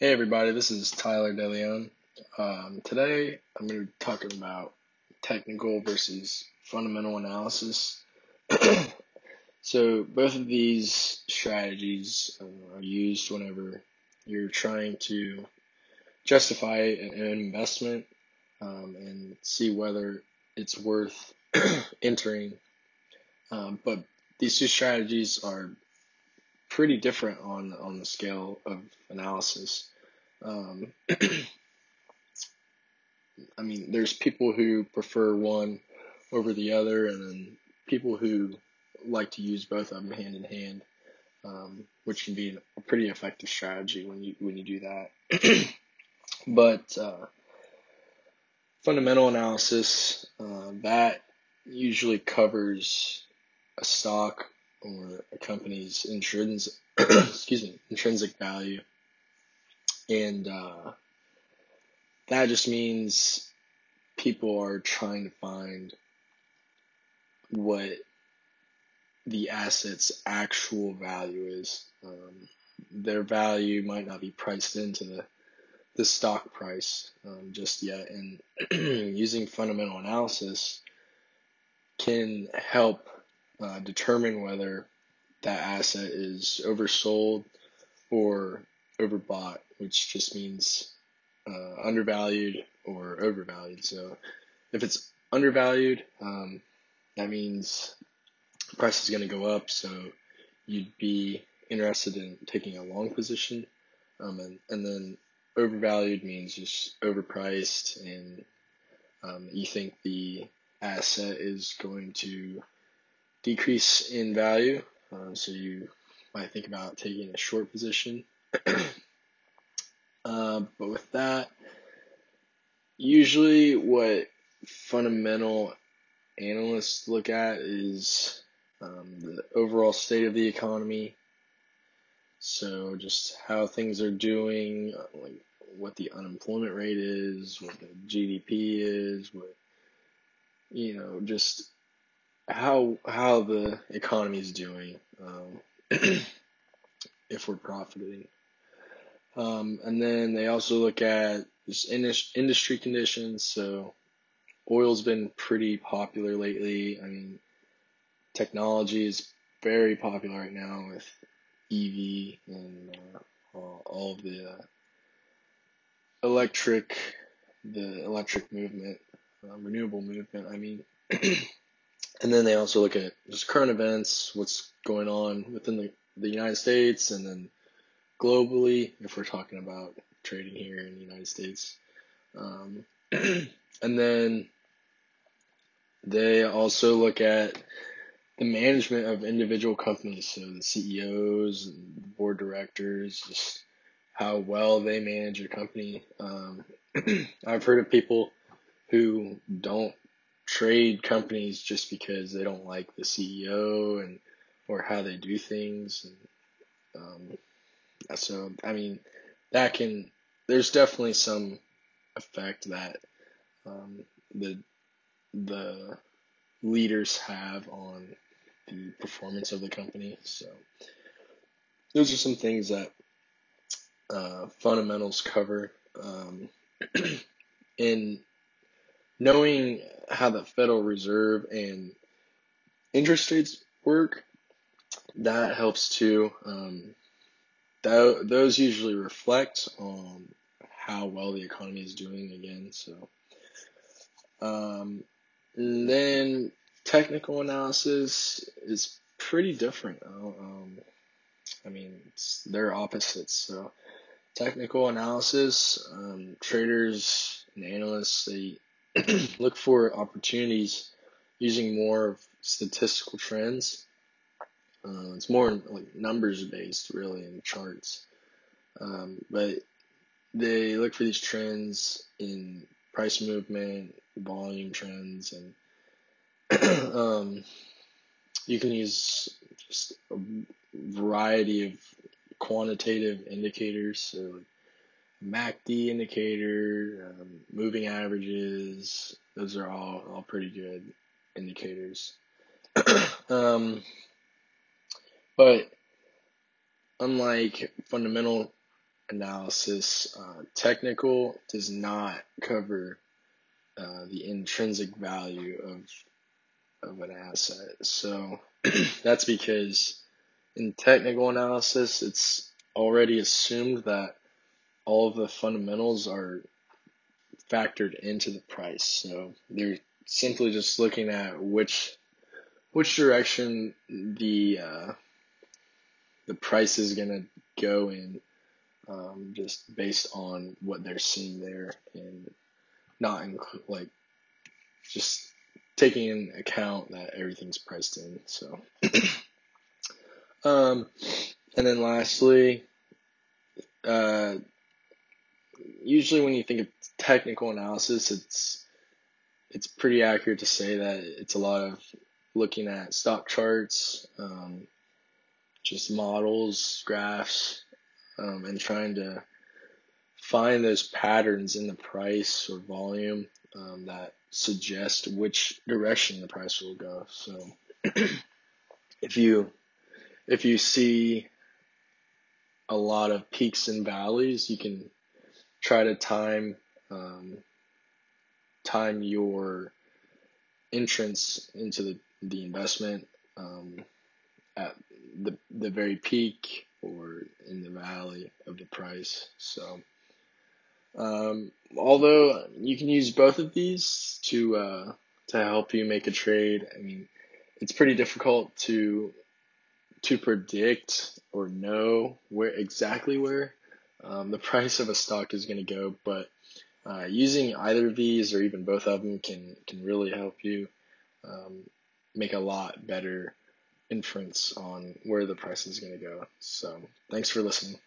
Hey everybody, this is Tyler DeLeon. Um, today I'm going to be talking about technical versus fundamental analysis. so both of these strategies uh, are used whenever you're trying to justify an investment um, and see whether it's worth entering. Um, but these two strategies are pretty different on on the scale of analysis. Um, I mean, there's people who prefer one over the other, and then people who like to use both of them hand in hand, um, which can be a pretty effective strategy when you when you do that. but uh, fundamental analysis uh, that usually covers a stock or a company's intrinsic excuse me intrinsic value, and uh, that just means people are trying to find what the asset's actual value is. Um, their value might not be priced into the the stock price um, just yet, and using fundamental analysis can help uh, determine whether that asset is oversold or overbought, which just means uh, undervalued or overvalued. So if it's undervalued, um, that means the price is going to go up. So you'd be interested in taking a long position. Um, and, and then overvalued means just overpriced and um, you think the asset is going to decrease in value. Uh, so you might think about taking a short position. uh, but with that, usually what fundamental analysts look at is um, the overall state of the economy. So just how things are doing, like what the unemployment rate is, what the GDP is, what you know, just how how the economy is doing, um, if we're profiting. Um, and then they also look at just industry conditions. So oil's been pretty popular lately. I mean, technology is very popular right now with EV and uh, all of the uh, electric, the electric movement, uh, renewable movement. I mean, and then they also look at just current events, what's going on within the, the United States, and then globally, if we're talking about trading here in the United States. Um, and then they also look at the management of individual companies, so the CEOs and board directors, just how well they manage a company. Um, I've heard of people who don't trade companies just because they don't like the CEO and or how they do things. And, um, so I mean, that can there's definitely some effect that um, the the leaders have on the performance of the company. So those are some things that uh, fundamentals cover. Um, in knowing how the Federal Reserve and interest rates work, that helps too. Um, th- those usually reflect on how well the economy is doing again. So, um, then technical analysis is pretty different. Um, I mean, they're opposites. So, technical analysis, um, traders and analysts they look for opportunities using more of statistical trends. Uh, it's more like numbers based, really, in charts. Um, but they look for these trends in price movement, volume trends, and um, you can use just a variety of quantitative indicators, so MACD indicator, um, moving averages, those are all, all pretty good indicators. um, but unlike fundamental analysis. Uh, technical does not cover uh, the intrinsic value of of an asset. So that's because in technical analysis, it's already assumed that all of the fundamentals are factored into the price. So they're simply just looking at which which direction the uh, the price is gonna go in, um, just based on what they're seeing there, and not like just taking in account that everything's priced in. So, um, and then lastly, uh, usually when you think of technical analysis, it's it's pretty accurate to say that it's a lot of looking at stock charts, um, just models, graphs, um, and trying to find those patterns in the price or volume um, that suggest which direction the price will go. So if you if you see a lot of peaks and valleys, you can try to time um, time your entrance into the, the investment um, at the the very peak or in the valley of the price. So um, although you can use both of these to uh, to help you make a trade, I mean it's pretty difficult to to predict or know where exactly where um, the price of a stock is going to go, but uh, using either of these or even both of them can can really help you um, make a lot better inference on where the price is going to go. So thanks for listening.